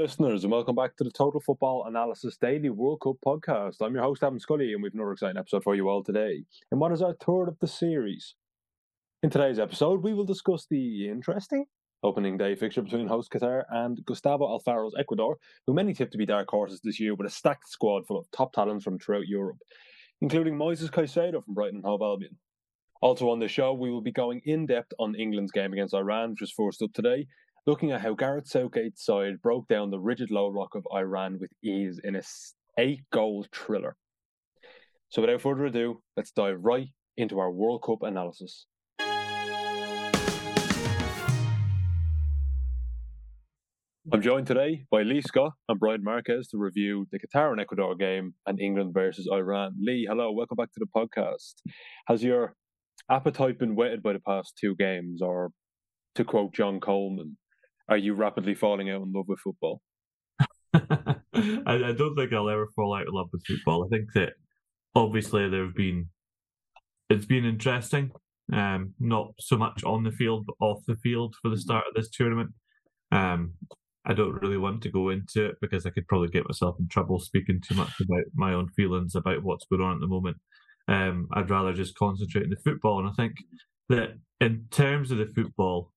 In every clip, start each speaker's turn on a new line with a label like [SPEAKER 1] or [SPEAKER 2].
[SPEAKER 1] Listeners, and welcome back to the Total Football Analysis Daily World Cup podcast. I'm your host, Adam Scully, and we've another exciting episode for you all today. And what is our third of the series? In today's episode, we will discuss the interesting opening day fixture between host Qatar and Gustavo Alfaro's Ecuador, who many tip to be dark horses this year with a stacked squad full of top talents from throughout Europe, including Moises Caicedo from Brighton and Hove Albion. Also on the show, we will be going in depth on England's game against Iran, which was forced up today, looking at how Gareth Southgate's side broke down the rigid low block of Iran with ease in a eight goal thriller. So without further ado, let's dive right into our World Cup analysis. I'm joined today by Lee Scott and Brian Marquez to review the Qatar and Ecuador game and England versus Iran. Lee, hello, welcome back to the podcast. Has your appetite been whetted by the past two games, or to quote John Coleman, are you rapidly falling out in love with football?
[SPEAKER 2] I, I, don't think I'll ever fall out in love with football. I think that obviously there have been it's been interesting, um, not so much on the field but off the field for the mm-hmm. start of this tournament. Um, I don't really want to go into it because I could probably get myself in trouble speaking too much about my own feelings about what's going on at the moment. Um, I'd rather just concentrate on the football, and I think that in terms of the football,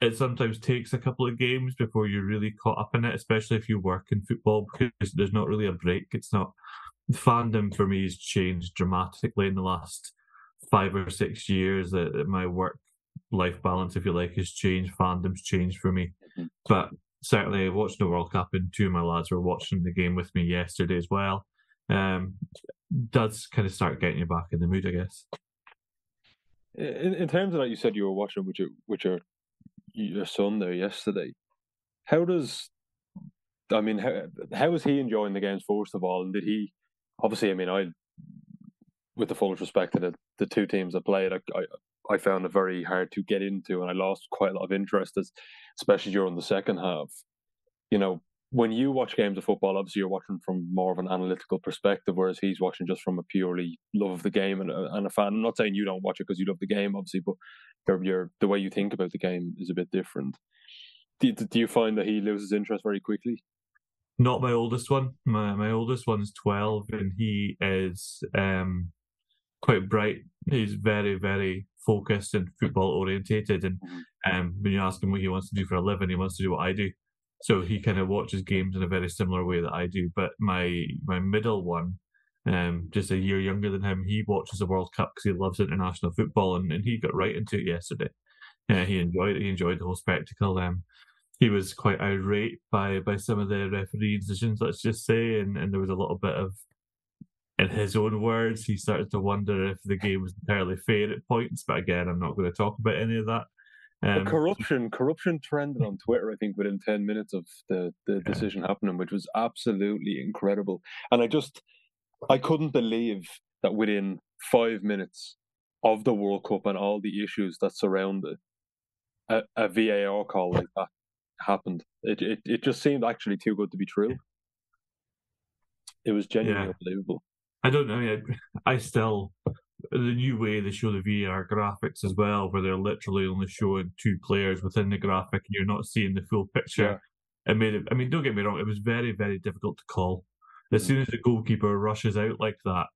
[SPEAKER 2] it sometimes takes a couple of games before you're really caught up in it, especially if you work in football because there's not really a break. It's not fandom for me has changed dramatically in the last five or six years. That my work life balance, if you like, has changed. Fandom's changed for me, mm-hmm. but certainly watching the World Cup and two of my lads were watching the game with me yesterday as well. Um, does kind of start getting you back in the mood, I guess.
[SPEAKER 1] In, in terms of that, you said you were watching with your with your your son there yesterday. How does I mean how how is he enjoying the games first of all? And did he obviously I mean I with the fullest respect to the, the two teams that played, I, I I found it very hard to get into and I lost quite a lot of interest as especially during the second half. You know, when you watch games of football, obviously you're watching from more of an analytical perspective, whereas he's watching just from a purely love of the game and a, and a fan. I'm not saying you don't watch it because you love the game, obviously, but your, your the way you think about the game is a bit different. Do, do you find that he loses interest very quickly?
[SPEAKER 2] Not my oldest one. My my oldest one's twelve, and he is um, quite bright. He's very very focused and football orientated. And mm-hmm. um, when you ask him what he wants to do for a living, he wants to do what I do. So he kind of watches games in a very similar way that I do. But my my middle one, um, just a year younger than him, he watches the World Cup because he loves international football, and, and he got right into it yesterday. Yeah, he enjoyed it. He enjoyed the whole spectacle. Um, he was quite irate by by some of the referee decisions, let's just say, and, and there was a little bit of, in his own words, he started to wonder if the game was entirely fair at points. But again, I'm not going to talk about any of that.
[SPEAKER 1] Um, corruption, corruption trended on Twitter. I think within ten minutes of the the yeah. decision happening, which was absolutely incredible. And I just, I couldn't believe that within five minutes of the World Cup and all the issues that surround it, a, a VAR call like that happened. It, it it just seemed actually too good to be true. It was genuinely yeah. unbelievable.
[SPEAKER 2] I don't know. I still the new way they show the VAR graphics as well, where they're literally only showing two players within the graphic and you're not seeing the full picture. Yeah. It made it. I mean, don't get me wrong; it was very, very difficult to call. As soon as the goalkeeper rushes out like that,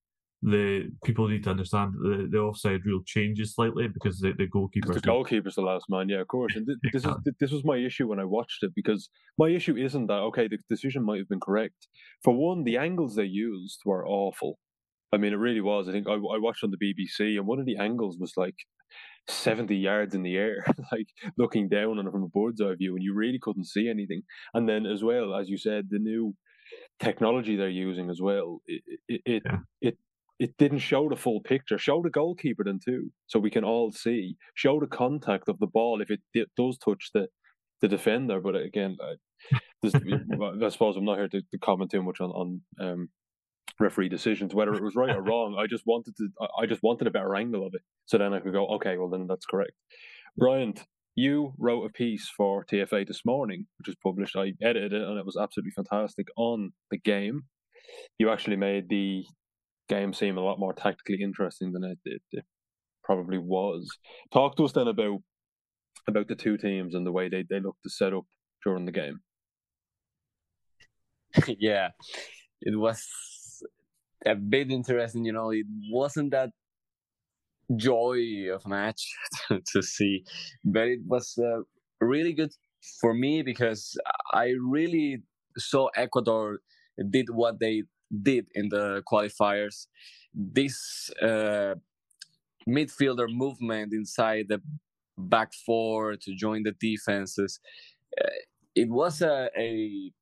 [SPEAKER 2] the people need to understand the, the offside rule changes slightly because the, the goalkeeper.
[SPEAKER 1] The goalkeeper's the last man, yeah, of course. And th- this is this was my issue when I watched it because my issue isn't that okay. The decision might have been correct. For one, the angles they used were awful. I mean, it really was. I think I, I watched on the BBC, and one of the angles was like 70 yards in the air, like looking down on it from a bird's eye view, and you really couldn't see anything. And then, as well, as you said, the new technology they're using as well, it it it, yeah. it, it didn't show the full picture. Show the goalkeeper then too, so we can all see. Show the contact of the ball if it, it does touch the the defender. But again, I, I suppose I'm not here to, to comment too much on on um, referee decisions, whether it was right or wrong. I just wanted to, I just wanted a better angle of it, so then I could go, okay, well then that's correct. Brian, you wrote a piece for TFA this morning, which was published. I edited it, and it was absolutely fantastic on the game. You actually made the game seem a lot more tactically interesting than it, it, it probably was. Talk to us then about about the two teams and the way they, they look to set up during the game.
[SPEAKER 3] yeah, it was a bit interesting. You know, it wasn't that joy of match to see, but it was uh, really good for me because I really saw Ecuador did what they did in the qualifiers. This uh, midfielder movement inside the back four to join the defenses. Uh, it was a, a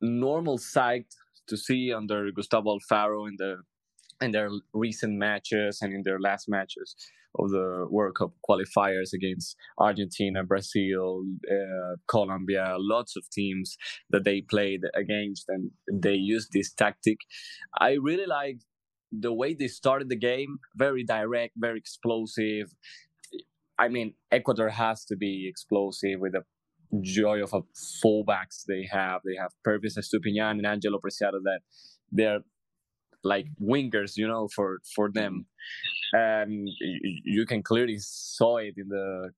[SPEAKER 3] normal sight to see under Gustavo Alfaro in the in their recent matches and in their last matches of the World Cup qualifiers against Argentina, Brazil, uh, Colombia, lots of teams that they played against, and they used this tactic. I really like the way they started the game very direct, very explosive. I mean, Ecuador has to be explosive with the joy of a fullbacks they have. They have Pervis Estupiñan and Angelo Preciado that they're like wingers, you know, for for them. And you, you can clearly saw it in the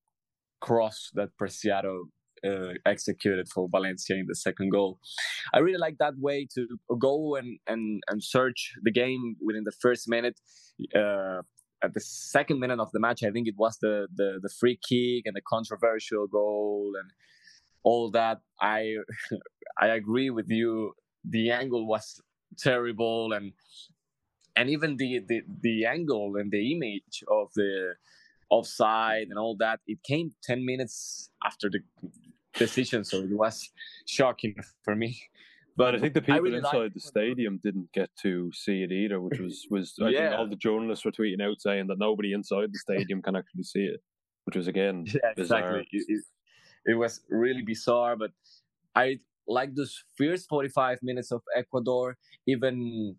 [SPEAKER 3] cross that Preciado uh, executed for Valencia in the second goal. I really like that way to go and and and search the game within the first minute. Uh, at the second minute of the match, I think it was the, the the free kick and the controversial goal and all that. I I agree with you. The angle was terrible and and even the, the the angle and the image of the offside and all that it came 10 minutes after the decision so it was shocking for me
[SPEAKER 1] but I think the people really inside the stadium didn't get to see it either, which was was I yeah. think all the journalists were tweeting out saying that nobody inside the stadium can actually see it, which was again yeah, exactly.
[SPEAKER 3] It, it, it, was really bizarre, but I like those first forty five minutes of Ecuador. Even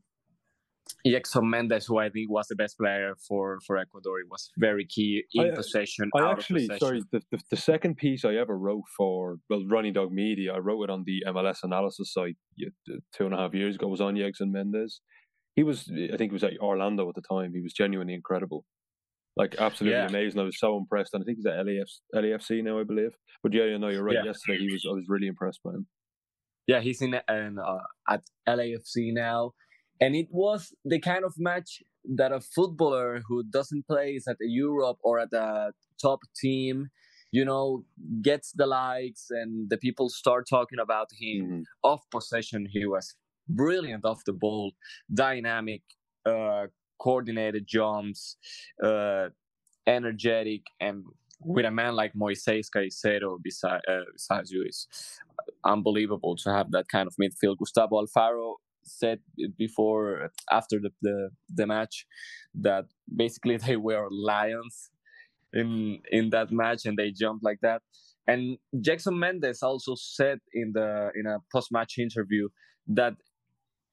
[SPEAKER 3] Jhegson Méndez, who I think was the best player for for Ecuador, it was very key in I, uh, possession.
[SPEAKER 1] I actually, sorry, the, the, the second piece I ever wrote for well, Running Dog Media, I wrote it on the MLS analysis site two and a half years ago. Was on Jhegson Méndez. He was, I think, he was at Orlando at the time. He was genuinely incredible, like absolutely yeah. amazing. I was so impressed, and I think he's at LAF, LAFC now, I believe. But yeah, you know, you're right. Yeah. Yesterday, he was, I was really impressed by him.
[SPEAKER 3] Yeah, he's in and uh, at LAFC now and it was the kind of match that a footballer who doesn't play at Europe or at a top team, you know, gets the likes and the people start talking about him. Mm-hmm. Off possession, he was brilliant off the ball, dynamic, uh, coordinated jumps, uh, energetic, and with a man like Moises Caicedo beside, uh, besides you, it's unbelievable to have that kind of midfield. Gustavo Alfaro said before after the, the, the match that basically they were lions in in that match and they jumped like that. And Jhegson Méndez also said in the in a post match interview that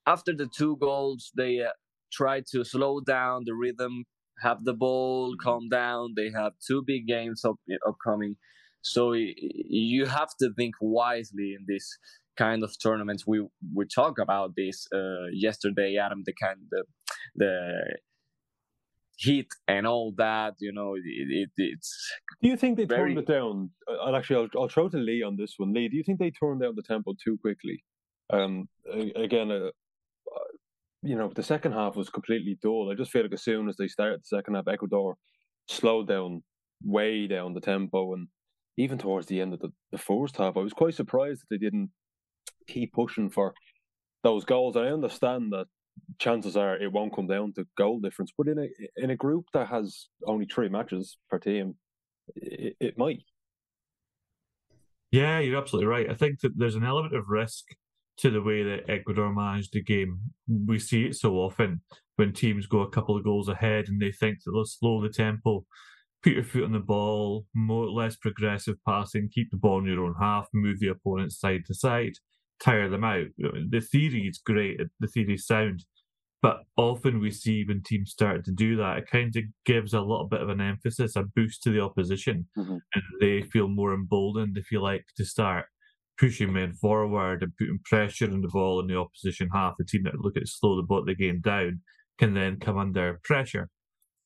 [SPEAKER 3] after the two goals they uh, tried to slow down the rhythm, have the ball, mm-hmm. calm down. They have two big games up, upcoming. So you have to think wisely in this kind of tournaments. We we talk about this uh, yesterday, Adam. The kind the the heat and all that. You know, it, it, it's.
[SPEAKER 1] Do you think they very... turned it down? I'll actually I'll, I'll throw to Lee on this one. Lee, do you think they turned down the tempo too quickly? Um, again, uh, uh, you know, the second half was completely dull. I just feel like as soon as they started the second half, Ecuador slowed down way down the tempo and even towards the end of the, the first half, I was quite surprised that they didn't keep pushing for those goals. I understand that chances are it won't come down to goal difference, but in a in a group that has only three matches per team, it, it might.
[SPEAKER 2] Yeah, you're absolutely right. I think that there's an element of risk to the way that Ecuador managed the game. We see it so often when teams go a couple of goals ahead and they think that they'll slow the tempo, put your foot on the ball, more less progressive passing, keep the ball in your own half, move the opponent side to side tire them out. The theory is great, the theory is sound, but often we see when teams start to do that, it kind of gives a little bit of an emphasis, a boost to the opposition, mm-hmm. and they feel more emboldened. They feel like to start pushing men forward and putting pressure on the ball in the opposition half. The team that look at slow the, ball the game down can then come under pressure.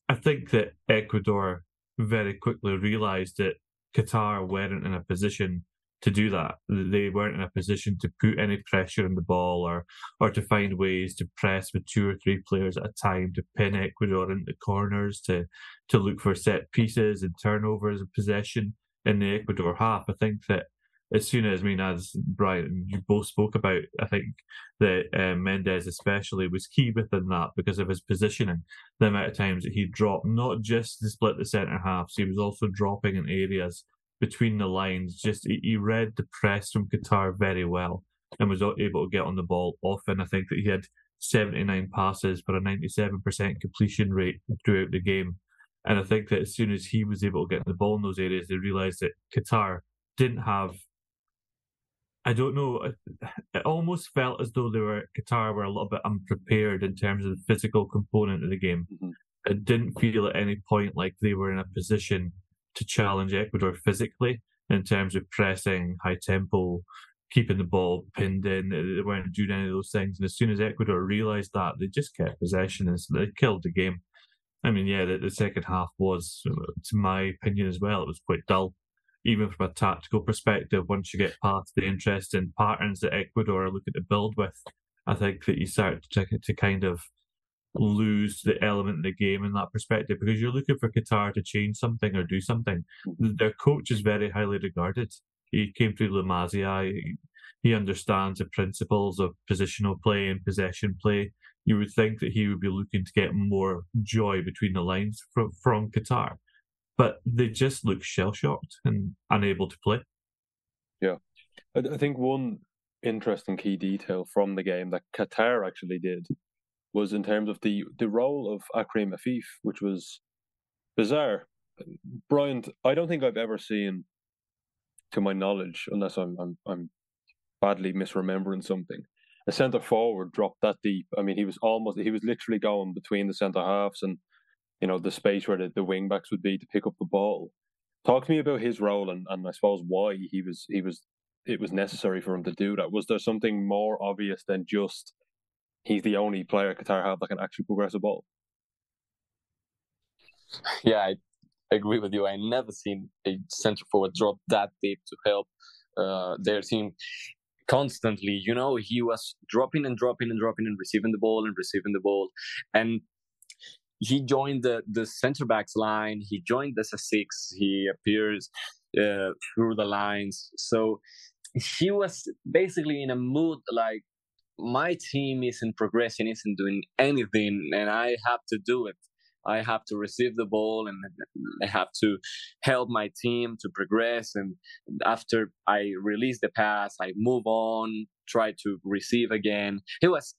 [SPEAKER 2] I think that Ecuador very quickly realised that Qatar weren't in a position to do that. They weren't in a position to put any pressure on the ball or or to find ways to press with two or three players at a time to pin Ecuador into corners, to to look for set pieces and turnovers and possession in the Ecuador half. I think that as soon as as Brian, you both spoke about, I think that um, Méndez especially was key within that because of his positioning. The amount of times that he dropped, not just to split the centre halves, he was also dropping in areas between the lines. Just he, he read the press from Qatar very well and was able to get on the ball often. I think that he had 79 passes for a 97% completion rate throughout the game. And I think that as soon as he was able to get the ball in those areas, they realised that Qatar didn't have. I don't know. It almost felt as though they were Qatar were a little bit unprepared in terms of the physical component of the game. Mm-hmm. It didn't feel at any point like they were in a position to challenge Ecuador physically in terms of pressing, high tempo, keeping the ball pinned in. They weren't doing any of those things. And as soon as Ecuador realised that, they just kept possession and so they killed the game. I mean, yeah, the, the second half was, to my opinion as well, it was quite dull. Even from a tactical perspective, once you get past the interesting patterns that Ecuador are looking to build with, I think that you start to, to kind of lose the element of the game in that perspective because you're looking for Qatar to change something or do something. Mm-hmm. Their coach is very highly regarded. He came through La Masia. He, he understands the principles of positional play and possession play. You would think that he would be looking to get more joy between the lines from, from Qatar, but they just look shell shocked and unable to play.
[SPEAKER 1] Yeah, I, think one interesting key detail from the game that Qatar actually did was in terms of the the role of Akram Afif, which was bizarre. Brian, I don't think I've ever seen, to my knowledge, unless I'm I'm, I'm badly misremembering something, a centre forward drop that deep. I mean, he was almost he was literally going between the centre halves and you know the space where the, the wing backs would be to pick up the ball. Talk to me about his role and, and I suppose why he was he was it was necessary for him to do that. Was there something more obvious than just he's the only player Qatar have that can actually progress a ball.
[SPEAKER 3] Yeah, I agree with you. I never seen a center forward drop that deep to help uh, their team constantly. You know, he was dropping and dropping and dropping and receiving the ball and receiving the ball, and he joined the the center backs line. He joined as a six. He appears uh, through the lines. So he was basically in a mood like my team isn't progressing, isn't doing anything, and I have to do it. I have to receive the ball and I have to help my team to progress. And after I release the pass, I move on, try to receive again. He was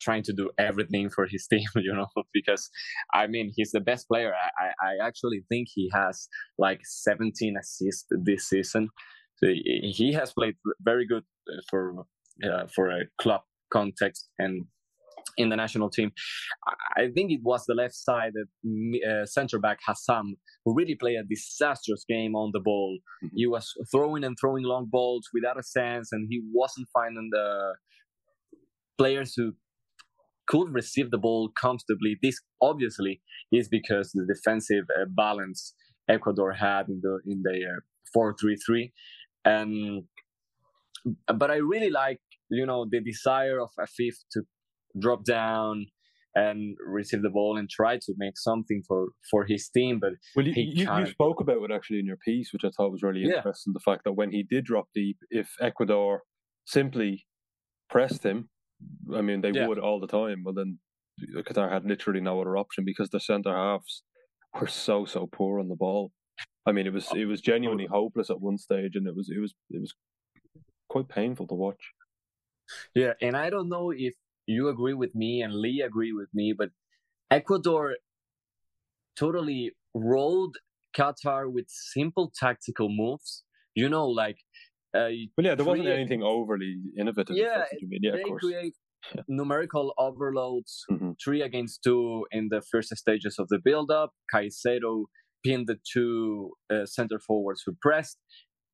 [SPEAKER 3] trying to do everything for his team, you know, because I mean, he's the best player. I, I actually think he has like 17 assists this season. So he has played very good for uh, for a club context and in the national team. I think it was the left side uh, center back Hassan who really played a disastrous game on the ball. Mm-hmm. He was throwing and throwing long balls without a sense, and he wasn't finding the players who could receive the ball comfortably. This obviously is because the defensive uh, balance Ecuador had in the in the uh, four three three, and but I really like you know the desire of Afif to drop down and receive the ball and try to make something for for his team. But
[SPEAKER 1] well, you, you, you, spoke about it actually in your piece, which I thought was really yeah. interesting. The fact that when he did drop deep, if Ecuador simply pressed him, I mean they yeah. would all the time. Well, then Qatar had literally no other option because the centre halves were so so poor on the ball. I mean, it was oh, it was genuinely hopeless at one stage, and it was it was it was quite painful to watch.
[SPEAKER 3] Yeah, and I don't know if you agree with me and Lee agree with me, but Ecuador totally rolled Qatar with simple tactical moves. You know, like.
[SPEAKER 1] Uh, well, yeah, there wasn't anything overly innovative.
[SPEAKER 3] Yeah,
[SPEAKER 1] yeah
[SPEAKER 3] they create yeah. numerical overloads, mm-hmm. three against two in the first stages of the build-up. Caicedo pinned the two uh, center forwards who pressed,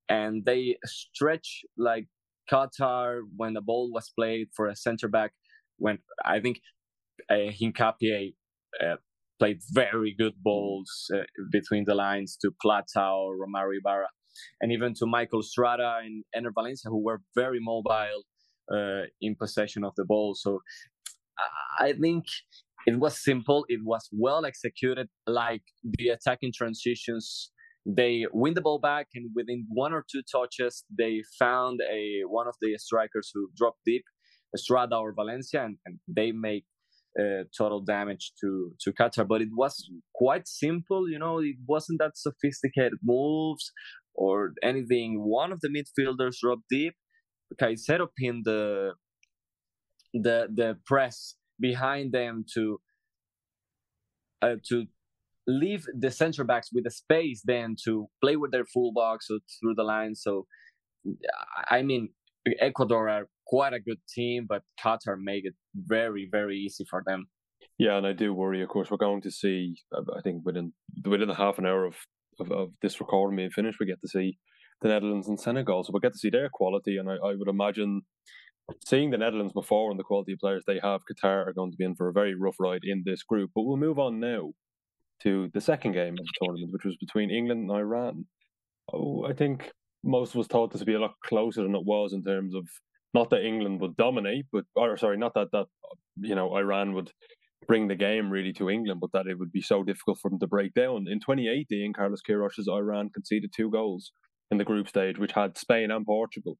[SPEAKER 3] and they stretch like Qatar when the ball was played for a center back. When I think uh, Hincapié uh, played very good balls uh, between the lines to Plata, Romario Ibarra. And even to Michael Estrada and Enner Valencia, who were very mobile uh, in possession of the ball. So I think it was simple. It was well executed, like the attacking transitions. They win the ball back, and within one or two touches, they found a one of the strikers who dropped deep, Estrada or Valencia, and, and they make uh, total damage to to Qatar. But it was quite simple, you know. It wasn't that sophisticated moves or anything. One of the midfielders dropped deep. Caicedo pinned the the the press behind them to uh, to leave the center backs with the space then to play with their fullbacks so through the line. So I mean, Ecuador are quite a good team, but Qatar made it very very easy for them.
[SPEAKER 1] Yeah, and I do worry. Of course, we're going to see. I think within within a half an hour of of, of this recording being finished, we get to see the Netherlands and Senegal. So we'll get to see their quality, and I, I would imagine seeing the Netherlands before and the quality of players they have, Qatar are going to be in for a very rough ride in this group. But we'll move on now to the second game of the tournament, which was between England and Iran. Oh, I think most of us thought this would be a lot closer than it was in terms of not that England would dominate, but or sorry, not that that you know Iran would bring the game really to England, but that it would be so difficult for them to break down. In 2018, Carlos Queiroz's Iran conceded two goals in the group stage, which had Spain and Portugal.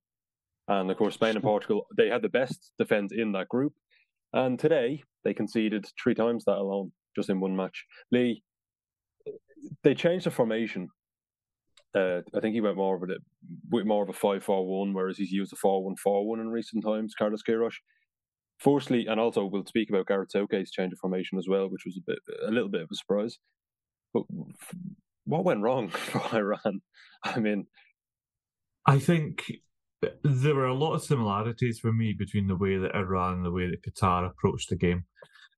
[SPEAKER 1] And of course, Spain and Portugal, they had the best defence in that group. And today, they conceded three times that alone, just in one match. Lee, they changed the formation. Uh, I think he went more of a with more of a five four one, whereas he's used a four one four one in recent times. Carlos Queiroz. Firstly, and also we'll speak about Gareth Southgate's change of formation as well, which was a bit a little bit of a surprise. But what went wrong for Iran? I mean,
[SPEAKER 2] I think there were a lot of similarities for me between the way that Iran and the way that Qatar approached the game.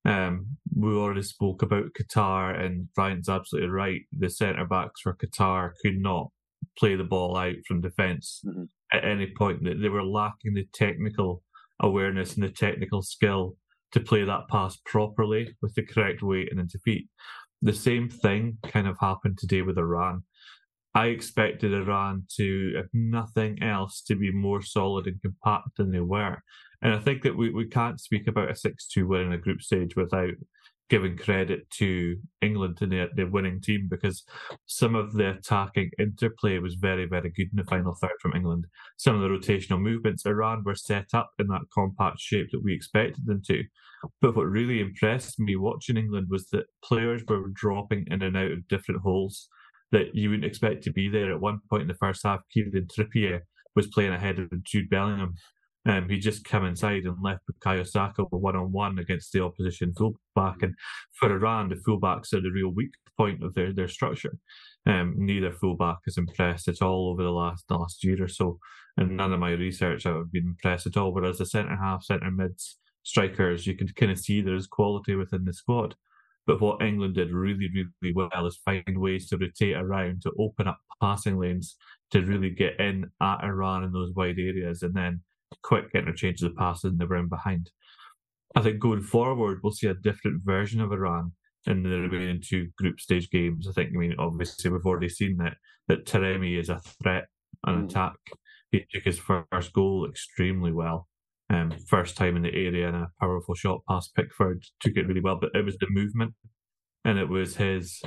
[SPEAKER 2] Um, we already spoke about Qatar, and Brian's absolutely right. The centre backs for Qatar could not play the ball out from defence mm-hmm. at any point. They were lacking the technical awareness and the technical skill to play that pass properly with the correct weight and into feet. The same thing kind of happened today with Iran. I expected Iran to, if nothing else, to be more solid and compact than they were. And I think that we, we can't speak about a 6 2 win in a group stage without giving credit to England and the, the winning team because some of the attacking interplay was very, very good in the final third from England. Some of the rotational movements, Iran were set up in that compact shape that we expected them to. But what really impressed me watching England was that players were dropping in and out of different holes that you wouldn't expect to be there. At one point in the first half, Kieran Trippier was playing ahead of Jude Bellingham. Um, he just came inside and left Bukayo Saka one on one against the opposition fullback. And for Iran, the fullbacks are the real weak point of their, their structure. Um, neither fullback is impressed at all over the last last year or so, and none of my research have been impressed at all. Whereas the centre half, centre mids, strikers, you can kind of see there's quality within the squad. But what England did really, really well is find ways to rotate around, to open up passing lanes, to really get in at Iran in those wide areas, and then quick interchange of the passes in the ground behind. I think going forward, we'll see a different version of Iran in the remaining two group stage games. I think, I mean, obviously, we've already seen that that Taremi is a threat, and mm. attack. He took his first goal extremely well. Um, first time in the area and a powerful shot past Pickford took it really well, but it was the movement and it was his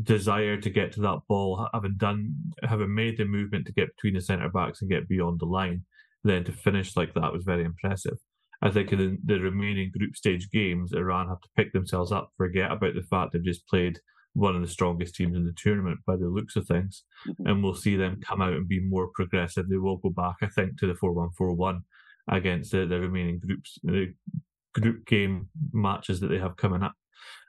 [SPEAKER 2] desire to get to that ball, having done, having made the movement to get between the centre backs and get beyond the line, then to finish like that was very impressive. I think in the, the remaining group stage games, Iran have to pick themselves up, forget about the fact they've just played one of the strongest teams in the tournament by the looks of things, mm-hmm. and we'll see them come out and be more progressive. They will go back, I think, to the four one four one against the, the remaining groups, the group game matches that they have coming up.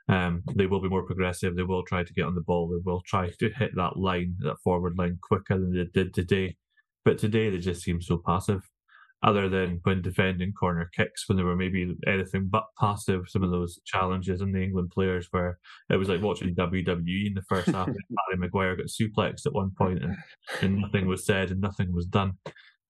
[SPEAKER 2] Um, they will be more progressive. They will try to get on the ball. They will try to hit that line, that forward line, quicker than they did today. But today they just seem so passive. Other than when defending corner kicks, when they were maybe anything but passive, some of those challenges in the England players where it was like watching WWE in the first half. Harry Maguire got suplexed at one point and, and nothing was said and nothing was done.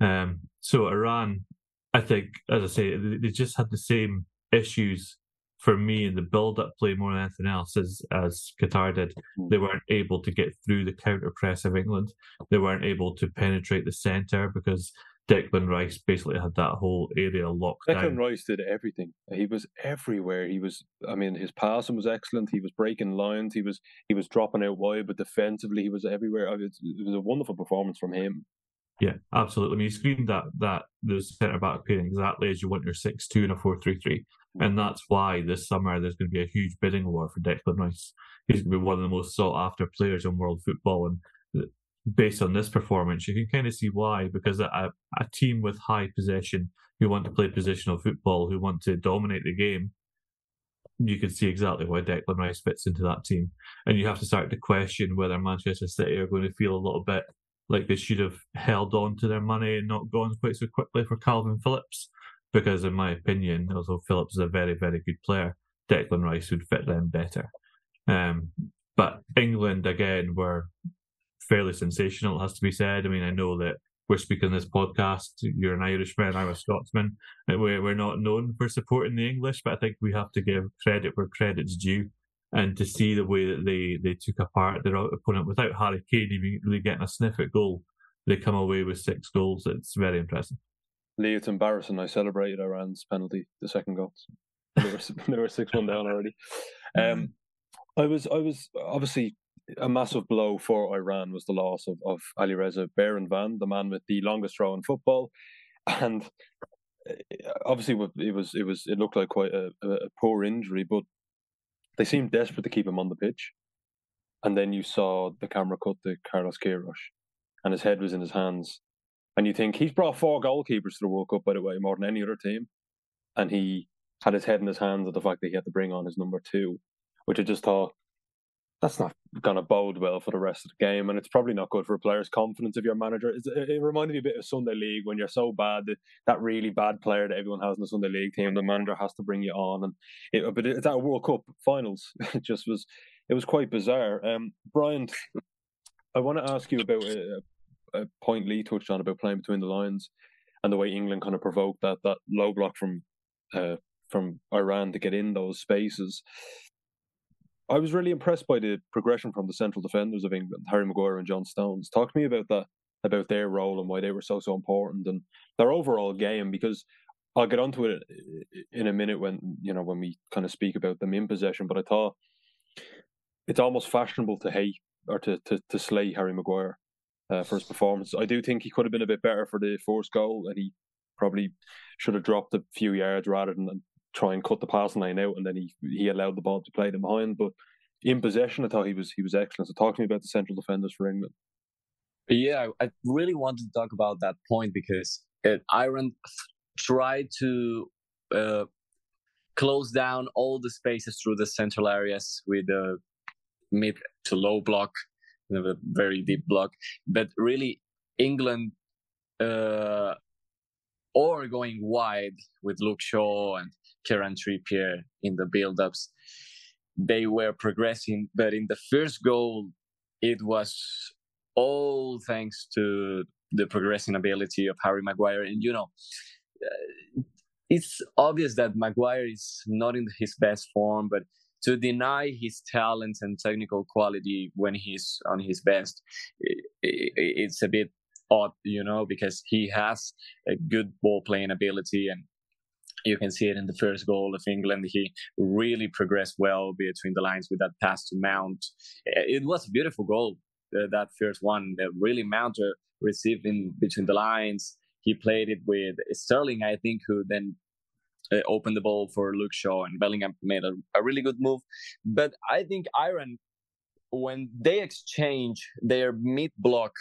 [SPEAKER 2] Um, so Iran I think, as I say, they just had the same issues for me in the build-up play more than anything else, as as Qatar did, they
[SPEAKER 1] Hmm.
[SPEAKER 2] weren't able to get through the counter press of England. They weren't able to penetrate the centre because Declan Rice basically had that whole area locked
[SPEAKER 1] Declan
[SPEAKER 2] down.
[SPEAKER 1] Rice did everything. He was everywhere. He was. I mean, his passing was excellent. He was breaking lines. He was. He was dropping out wide, but defensively, he was everywhere. I mean, it's- It was a wonderful performance from him.
[SPEAKER 2] Yeah, absolutely. I mean, you screamed that that the centre back pairing exactly as you want your six two and a four three three, and that's why this summer there's going to be a huge bidding war for Declan Rice. He's going to be one of the most sought after players in world football, and uh, based on this performance, you can kind of see why. Because a a team with high possession who want to play positional football, who want to dominate the game, you can see exactly why Declan Rice fits into that team. And you have to start to question whether Manchester City are going to feel a little bit like they should have held on to their money and not gone quite so quickly for Kalvin Phillips. Because, in my opinion, although Phillips is a very, very good player, Declan Rice would fit them better. Um, but England, again, were fairly sensational, it has to be said. I mean, I know that we're speaking this podcast. You're an Irishman, I'm a Scotsman. We're, we're not known for supporting the English, but I think we have to give credit where credit's due. And to see the way that they, they took apart their opponent without Harry Kane even really getting a sniff at goal, they come away with six goals. It's very impressive.
[SPEAKER 1] Lee, it's embarrassing. I celebrated Iran's penalty, the second goal. They were they were six one down already. Um, I was I was obviously a massive blow for Iran was the loss of of Alireza Beiranvand, the man with the longest throw in football, and uh, obviously it was it was it looked like quite a, a poor injury, but they seemed desperate to keep him on the pitch. And then you saw the camera cut to Carlos Queiroz, and his head was in his hands. And you think he's brought four goalkeepers to the World Cup, by the way, more than any other team. And he had his head in his hands at the fact that he had to bring on his number two, which I just thought that's not going to bode well for the rest of the game. And it's probably not good for a player's confidence if your manager. It, reminded me a bit of Sunday League when you're so bad that that really bad player that everyone has in the Sunday League team, the manager has to bring you on. And it, but it's at World Cup finals. It just was, it was quite bizarre. Um, Brian, I want to ask you about a, a point Lee touched on about playing between the lines and the way England kind of provoked that that low block from uh, from Iran to get in those spaces. I was really impressed by the progression from the central defenders of England, Harry Maguire and John Stones. Talk to me about that, about their role and why they were so so important and their overall game. Because I'll get onto it in a minute when you know when we kind of speak about them in possession. But I thought it's almost fashionable to hate or to to, to slay Harry Maguire uh, for his performance. I do think he could have been a bit better for the first goal, and he probably should have dropped a few yards rather than try and cut the passing line out, and then he he allowed the ball to play them behind. But in possession, I thought he was he was excellent. So talk to me about the central defenders for England.
[SPEAKER 3] Yeah, I really wanted to talk about that point because it, Iran tried to uh, close down all the spaces through the central areas with a mid to low block, a very deep block. But really, England uh, or going wide with Luke Shaw and Kieran Trippier in the build-ups, they were progressing. But in the first goal, it was all thanks to the progressing ability of Harry Maguire. And you know, uh, it's obvious that Maguire is not in his best form, but to deny his talent and technical quality when he's on his best, it's a bit odd, you know, because he has a good ball playing ability and you can see it in the first goal of England. He really progressed well between the lines with that pass to Mount. It was a beautiful goal, uh, that first one. That really Mount received in between the lines. He played it with Sterling, I think, who then uh, opened the ball for Luke Shaw, and Bellingham made a, a really good move. But I think Iran, when they exchange their mid block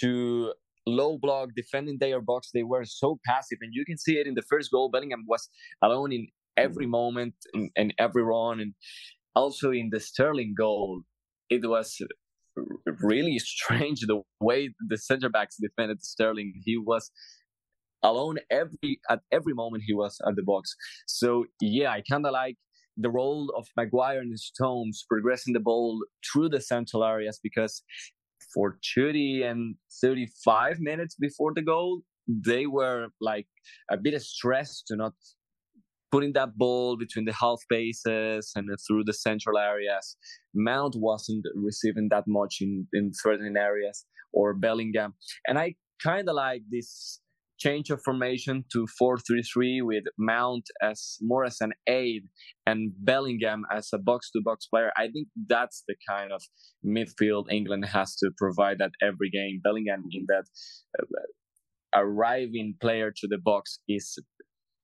[SPEAKER 3] to low block defending their box they were so passive. And you can see it in the first goal. Bellingham was alone in every moment and, and every run. And also in the sterling goal it was really strange the way the center backs defended sterling. He was alone every at every moment he was at the box so yeah i kind of like the role of maguire and stones progressing the ball through the central areas because for 30 and 35 minutes before the goal, they were like a bit stressed to not putting that ball between the half spaces and through the central areas. Mount wasn't receiving that much in, in certain areas or Bellingham. And I kind of like this change of formation to 4-3-3 with Mount as more as an aid and Bellingham as a box-to-box player. I think that's the kind of midfield England has to provide at every game. Bellingham in that uh, arriving player to the box is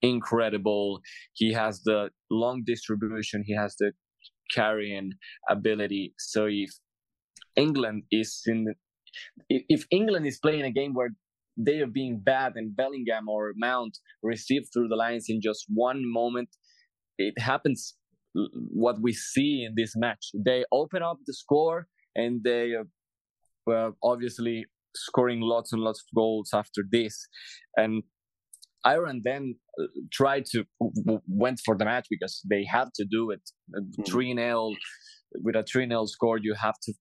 [SPEAKER 3] incredible. He has the long distribution. He has the carrying ability. So if England is in, if England is playing a game where they are being bad and Bellingham or Mount received through the lines in just one moment, it happens. What we see in this match, they open up the score and they, well, obviously scoring lots and lots of goals after this, and Iran then uh, tried to went for the match because they had to do it. Mm-hmm. Three 0 with a three 0 score, you have to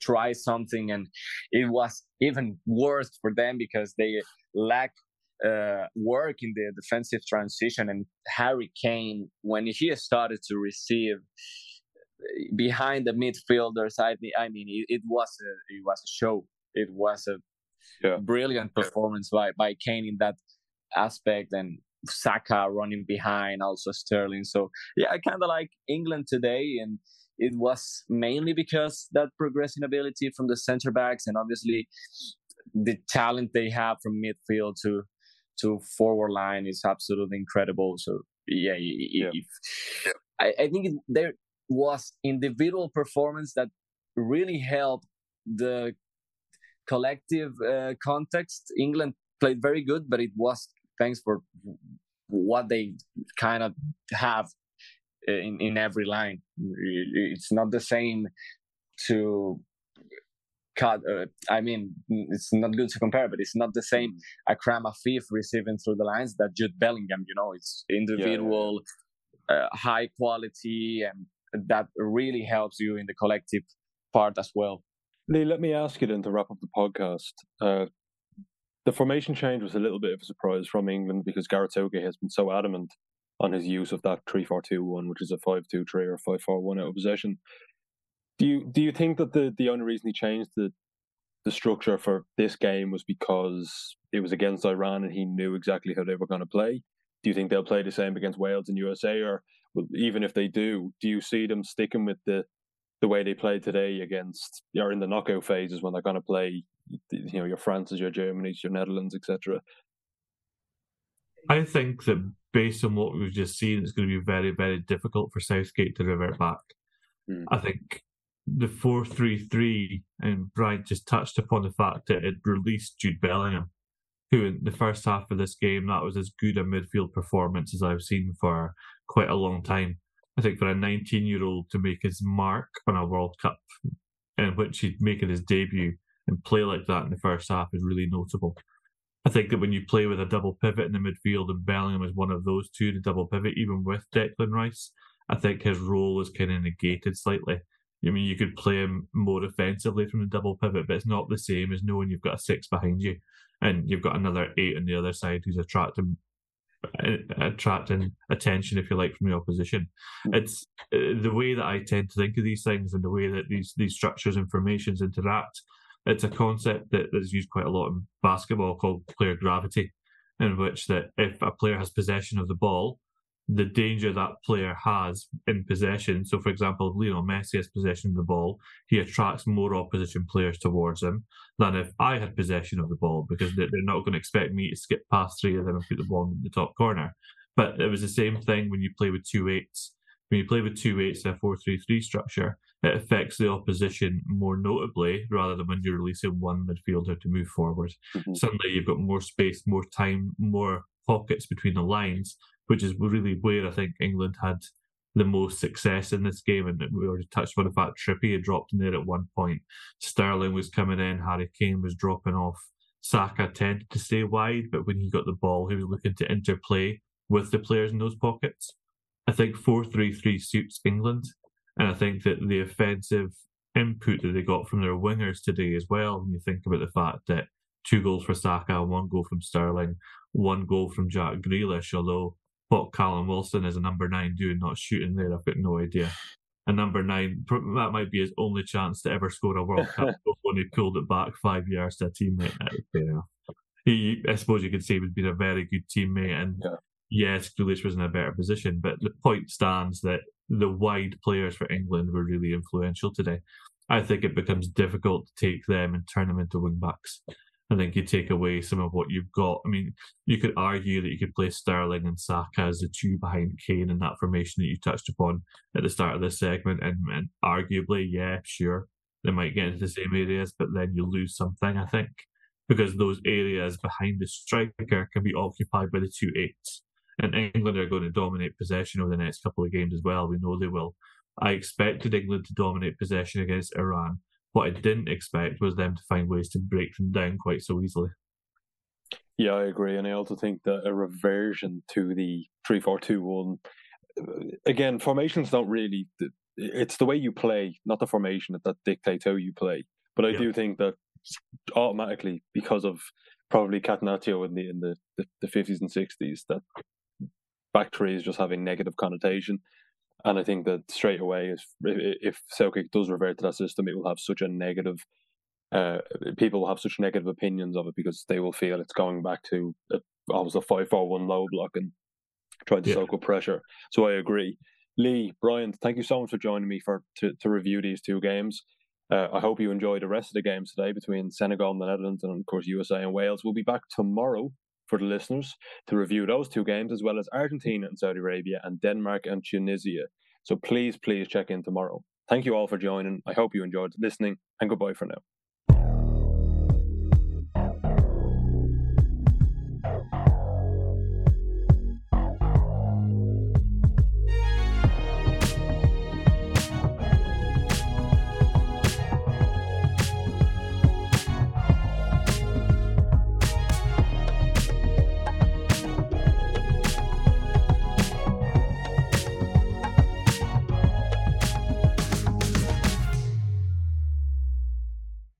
[SPEAKER 3] try something, and it was even worse for them because they lack uh, work in the defensive transition. And Harry Kane, when he started to receive uh, behind the midfielders, I, I mean, it, it was a, it was a show. It was a yeah. brilliant performance by by Kane in that aspect and Saka running behind, also Sterling. So yeah, I kind of like England today, and it was mainly because that progressing ability from the center backs, and obviously the talent they have from midfield to to forward line is absolutely incredible. So yeah, yeah. If, I, I think there was individual performance that really helped the collective uh, context. England played very good, but it was thanks for what they kind of have in, in every line. It's not the same to cut. Uh, I mean, it's not good to compare, but it's not the same mm. Akram Afif receiving through the lines that Jude Bellingham. You know, it's individual, yeah, yeah. Uh, high quality, and that really helps you in the collective part as well.
[SPEAKER 1] Lee, let me ask you then to wrap up the podcast. Uh, the formation change was a little bit of a surprise from England because Gareth Southgate has been so adamant on his use of that three four two one, which is a five two three or five four one out of possession. Do you do you think that the the only reason he changed the the structure for this game was because it was against Iran and he knew exactly how they were going to play? Do you think they'll play the same against Wales and USA, or even if they do, do you see them sticking with the the way they played today against or in the knockout phases when they're going to play you know your France's, your Germany's, your Netherlands, etc.
[SPEAKER 2] I think that based on what we've just seen, it's going to be very, very difficult for Southgate to revert back. Mm. I think the four three three, and Brian just touched upon the fact that it released Jude Bellingham, who in the first half of this game that was as good a midfield performance as I've seen for quite a long time. I think for a 19 year old to make his mark on a World Cup in which he'd making his debut and play like that in the first half is really notable. I think that when you play with a double pivot in the midfield, and Bellingham is one of those two, the double pivot, even with Declan Rice, I think his role is kind of negated slightly. I mean, you could play him more offensively from the double pivot, but it's not the same as knowing you've got a six behind you and you've got another eight on the other side who's attracting uh, attracting attention, if you like, from the opposition. Hmm. It's uh, the way that I tend to think of these things and the way that these these structures and formations interact it's a concept that is used quite a lot in basketball called player gravity, in which that if a player has possession of the ball, the danger that player has in possession. So, for example, if Lionel Messi has possession of the ball, he attracts more opposition players towards him than if I had possession of the ball because they're not going to expect me to skip past three of them and put the ball in the top corner. But it was the same thing when you play with two eights. When you play with two eights in a four-three-three structure, it affects the opposition more notably rather than when you're releasing one midfielder to move forward. Mm-hmm. Suddenly you've got more space, more time, more pockets between the lines, which is really where I think England had the most success in this game. And we already touched on the fact Trippier had dropped in there at one point. Sterling was coming in, Harry Kane was dropping off. Saka tended to stay wide, but when he got the ball, he was looking to interplay with the players in those pockets. I think 4 3 3 suits England. And I think that the offensive input that they got from their wingers today as well, when you think about the fact that two goals for Saka, one goal from Sterling, one goal from Jack Grealish, although what Callum Wilson is a number nine doing, not shooting there. I've got no idea. A number nine, that might be his only chance to ever score a World Cup goal when he pulled it back five yards to a teammate. He, I suppose you could say, he would be a very good teammate, and yeah. Yes, Grealish was in a better position. But the point stands that the wide players for England were really influential today. I think it becomes difficult to take them and turn them into wing backs. I think you take away some of what you've got. I mean, you could argue that you could play Sterling and Saka as the two behind Kane in that formation that you touched upon at the start of this segment, and, and arguably, yeah, sure, they might get into the same areas, but then you lose something, I think, because those areas behind the striker can be occupied by the two eights. And England are going to dominate possession over the next couple of games as well. We know they will. I expected England to dominate possession against Iran. What I didn't expect was them to find ways to break them down quite so easily.
[SPEAKER 1] Yeah, I agree, and I also think that a reversion to the three four two one. Again, formations don't really. It's the way you play, not the formation, that dictates how you play. But I yeah. do think that automatically, because of probably Catenaccio in the in the the fifties and sixties, that three is just having negative connotation. And I think that straight away, if, if Southgate does revert to that system, it will have such a negative. Uh, people will have such negative opinions of it because they will feel it's going back to a, almost a five four one low block and trying to yeah. soak up pressure. So I agree. Lee, Brian, thank you so much for joining me for to, to review these two games. Uh, I hope you enjoy the rest of the games today between Senegal and the Netherlands, and of course USA and Wales. We'll be back tomorrow for the listeners to review those two games, as well as Argentina and Saudi Arabia and Denmark and Tunisia. So please, please check in tomorrow. Thank you all for joining. I hope you enjoyed listening, and goodbye for now.